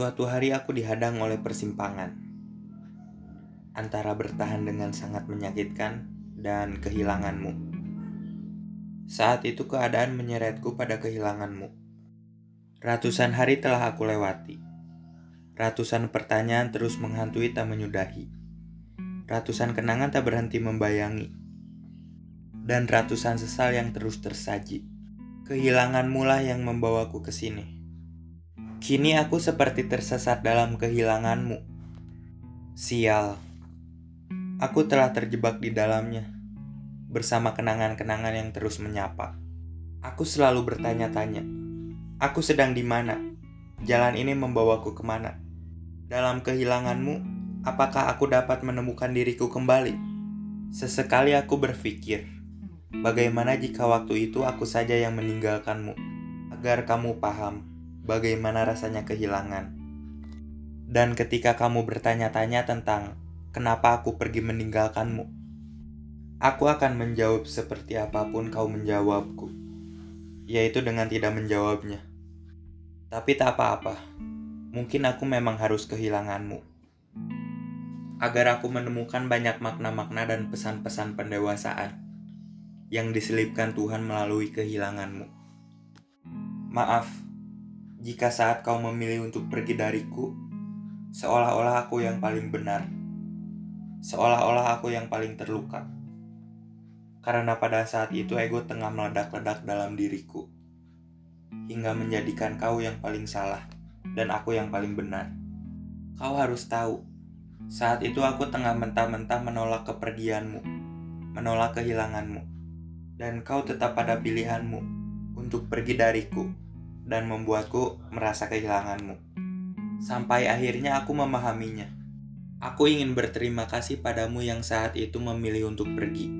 Suatu hari aku dihadang oleh persimpangan antara bertahan dengan sangat menyakitkan dan kehilanganmu. Saat itu keadaan menyeretku pada kehilanganmu. Ratusan hari telah aku lewati. Ratusan pertanyaan terus menghantui tak menyudahi. Ratusan kenangan tak berhenti membayangi. Dan ratusan sesal yang terus tersaji. Kehilanganmu lah yang membawaku ke sini. Kini aku seperti tersesat dalam kehilanganmu. Sial, aku telah terjebak di dalamnya, bersama kenangan-kenangan yang terus menyapa. Aku selalu bertanya-tanya, aku sedang di mana? Jalan ini membawaku ke mana? Dalam kehilanganmu, apakah aku dapat menemukan diriku kembali? Sesekali aku berpikir, Bagaimana jika waktu itu aku saja yang meninggalkanmu, agar kamu paham bagaimana rasanya kehilangan. Dan ketika kamu bertanya-tanya tentang kenapa aku pergi meninggalkanmu, aku akan menjawab seperti apa pun kau menjawabku, yaitu dengan tidak menjawabnya. Tapi tak apa-apa, mungkin aku memang harus kehilanganmu. Agar aku menemukan banyak makna-makna dan pesan-pesan pendewasaan yang diselipkan Tuhan melalui kehilanganmu. Maaf, jika saat kau memilih untuk pergi dariku, seolah-olah aku yang paling benar, seolah-olah aku yang paling terluka. Karena pada saat itu ego tengah meledak-ledak dalam diriku, hingga menjadikan kau yang paling salah dan aku yang paling benar. Kau harus tahu, saat itu aku tengah mentah-mentah menolak kepergianmu, menolak kehilanganmu dan kau tetap pada pilihanmu untuk pergi dariku dan membuatku merasa kehilanganmu. Sampai akhirnya aku memahaminya. Aku ingin berterima kasih padamu yang saat itu memilih untuk pergi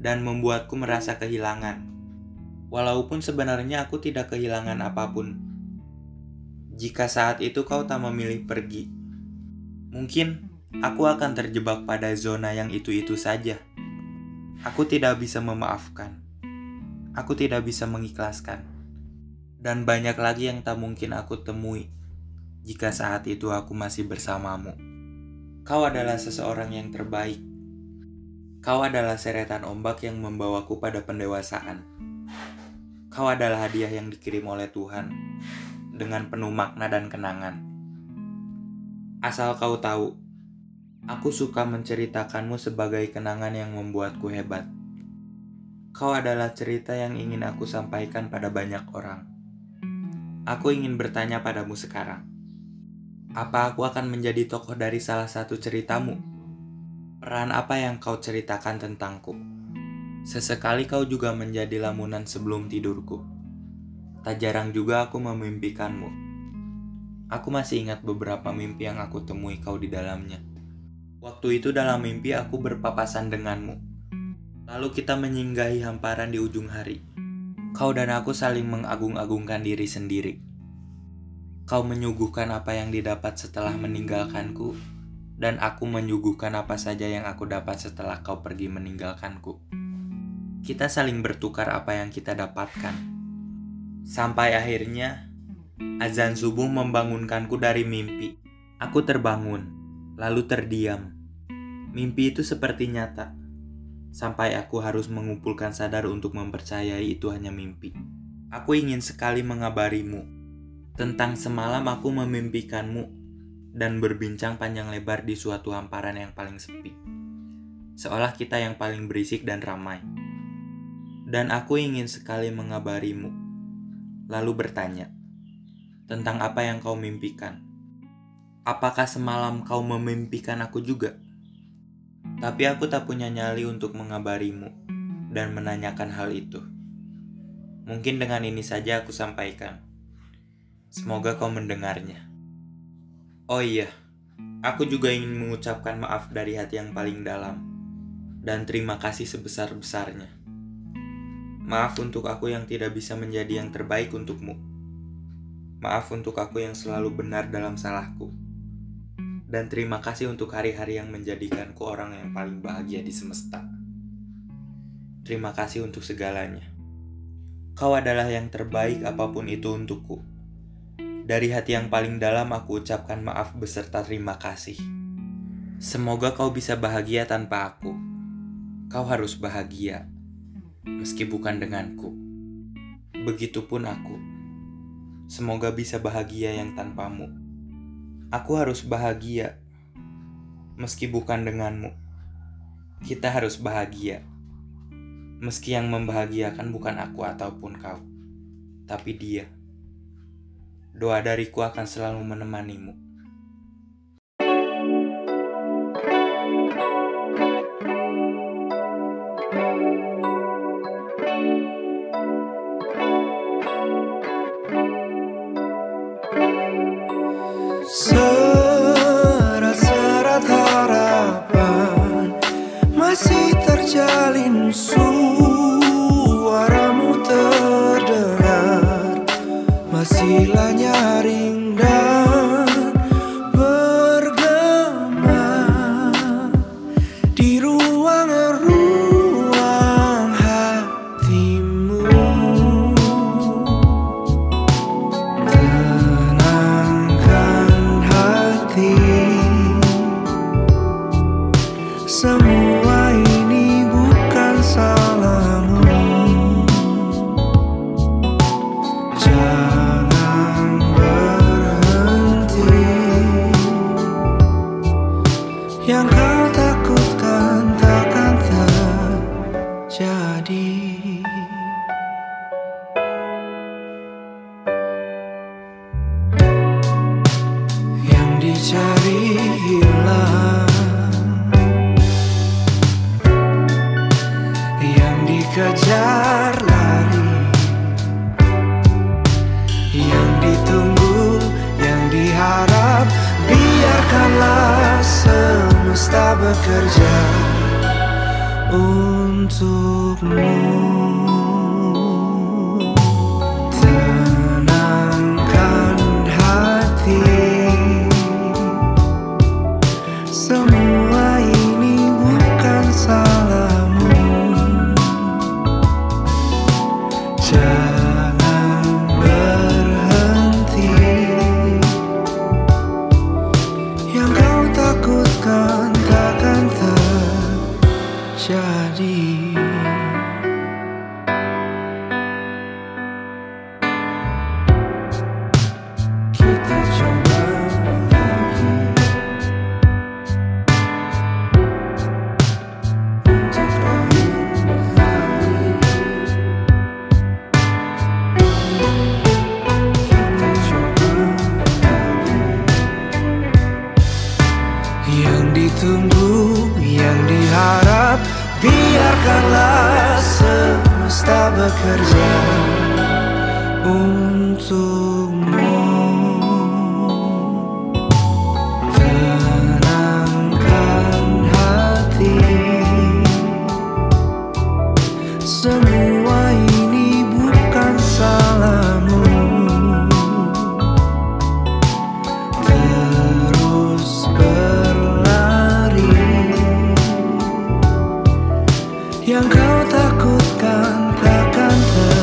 dan membuatku merasa kehilangan. Walaupun sebenarnya aku tidak kehilangan apa pun. Jika saat itu kau tak memilih pergi, mungkin aku akan terjebak pada zona yang itu-itu saja. Aku tidak bisa memaafkan. Aku tidak bisa mengikhlaskan. Dan banyak lagi yang tak mungkin aku temui jika saat itu aku masih bersamamu. Kau adalah seseorang yang terbaik. Kau adalah seretan ombak yang membawaku pada pendewasaan. Kau adalah hadiah yang dikirim oleh Tuhan dengan penuh makna dan kenangan. Asal kau tahu, Aku suka menceritakanmu sebagai kenangan yang membuatku hebat. Kau adalah cerita yang ingin aku sampaikan pada banyak orang. Aku ingin bertanya padamu sekarang. Apa aku akan menjadi tokoh dari salah satu ceritamu? Peran apa yang kau ceritakan tentangku? Sesekali kau juga menjadi lamunan sebelum tidurku. Tak jarang juga aku memimpikanmu. Aku masih ingat beberapa mimpi yang aku temui kau di dalamnya. Waktu itu dalam mimpi aku berpapasan denganmu. Lalu kita menyinggahi hamparan di ujung hari. Kau dan aku saling mengagung-agungkan diri sendiri. Kau menyuguhkan apa yang didapat setelah meninggalkanku, dan aku menyuguhkan apa saja yang aku dapat setelah kau pergi meninggalkanku. Kita saling bertukar apa yang kita dapatkan. Sampai akhirnya, azan subuh membangunkanku dari mimpi. Aku terbangun, lalu terdiam Mimpi itu seperti nyata, sampai aku harus mengumpulkan sadar untuk mempercayai itu hanya mimpi. Aku ingin sekali mengabarimu tentang semalam aku memimpikanmu dan berbincang panjang lebar di suatu hamparan yang paling sepi. Seolah kita yang paling berisik dan ramai. Dan aku ingin sekali mengabarimu, lalu bertanya tentang apa yang kau mimpikan. Apakah semalam kau memimpikan aku juga? Tapi aku tak punya nyali untuk mengabarimu dan menanyakan hal itu. Mungkin dengan ini saja aku sampaikan. Semoga kau mendengarnya. Oh iya, aku juga ingin mengucapkan maaf dari hati yang paling dalam dan terima kasih sebesar-besarnya. Maaf untuk aku yang tidak bisa menjadi yang terbaik untukmu. Maaf untuk aku yang selalu benar dalam salahku dan terima kasih untuk hari-hari yang menjadikanku orang yang paling bahagia di semesta. Terima kasih untuk segalanya. Kau adalah yang terbaik apa pun itu untukku. Dari hati yang paling dalam aku ucapkan maaf beserta terima kasih. Semoga kau bisa bahagia tanpa aku. Kau harus bahagia, meski bukan denganku. Begitupun aku. Semoga bisa bahagia yang tanpamu. Aku harus bahagia, meski bukan denganmu. Kita harus bahagia, meski yang membahagiakan bukan aku ataupun kau, tapi Dia. Doa dariku akan selalu menemanimu. Dicari hilang, yang dikejar lari, yang ditunggu, yang diharap, biarkanlah semesta bekerja untukmu. yang kau takutkan takkan terjadi